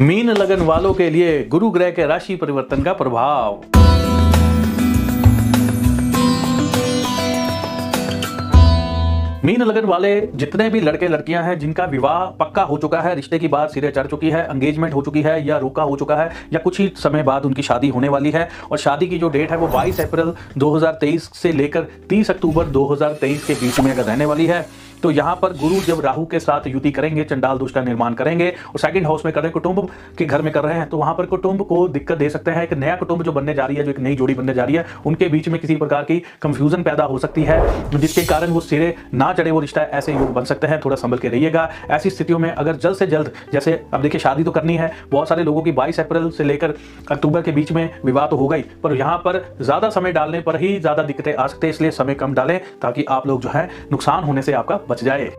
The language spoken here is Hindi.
मीन लगन वालों के लिए गुरु ग्रह के राशि परिवर्तन का प्रभाव। मीन लगन वाले जितने भी लड़के लड़कियाँ हैं, जिनका विवाह पक्का हो चुका है, रिश्ते की बात सिरे चढ़ चुकी है एंगेजमेंट हो चुकी है या रोका हो चुका है, या कुछ ही समय बाद उनकी शादी होने वाली है, और शादी की जो डेट है वो 22 अप्रैल 2023 से लेकर 30 अक्टूबर 2023 के बीच में अगर रहने वाली है तो यहाँ पर गुरु जब राहु के साथ युति करेंगे, चंडाल दोष का निर्माण करेंगे और सेकंड हाउस में कर रहे हैं कुटुंब के घर में कर रहे हैं तो वहाँ पर कुटुंब को दिक्कत दे सकते हैं। एक नया कुटुंब जो बनने जा रही है, जो एक नई जोड़ी बनने जा रही है, उनके बीच में किसी प्रकार की कंफ्यूजन पैदा हो सकती है, जिसके कारण वो सिरे ना चढ़े, वो रिश्ता ऐसे योग बन सकते हैं। थोड़ा संभल के रहिएगा। ऐसी स्थितियों में अगर जल्द से जल्द, जैसे अब देखिए, शादी तो करनी है, बहुत सारे लोगों की बाईस अप्रैल से लेकर अक्टूबर के बीच में विवाह तो हो गई, पर यहाँ पर ज़्यादा समय डालने पर ही ज़्यादा दिक्कतें आ सकते हैं, इसलिए समय कम डालें ताकि आप लोग जो है, नुकसान होने से आपका बच जाए।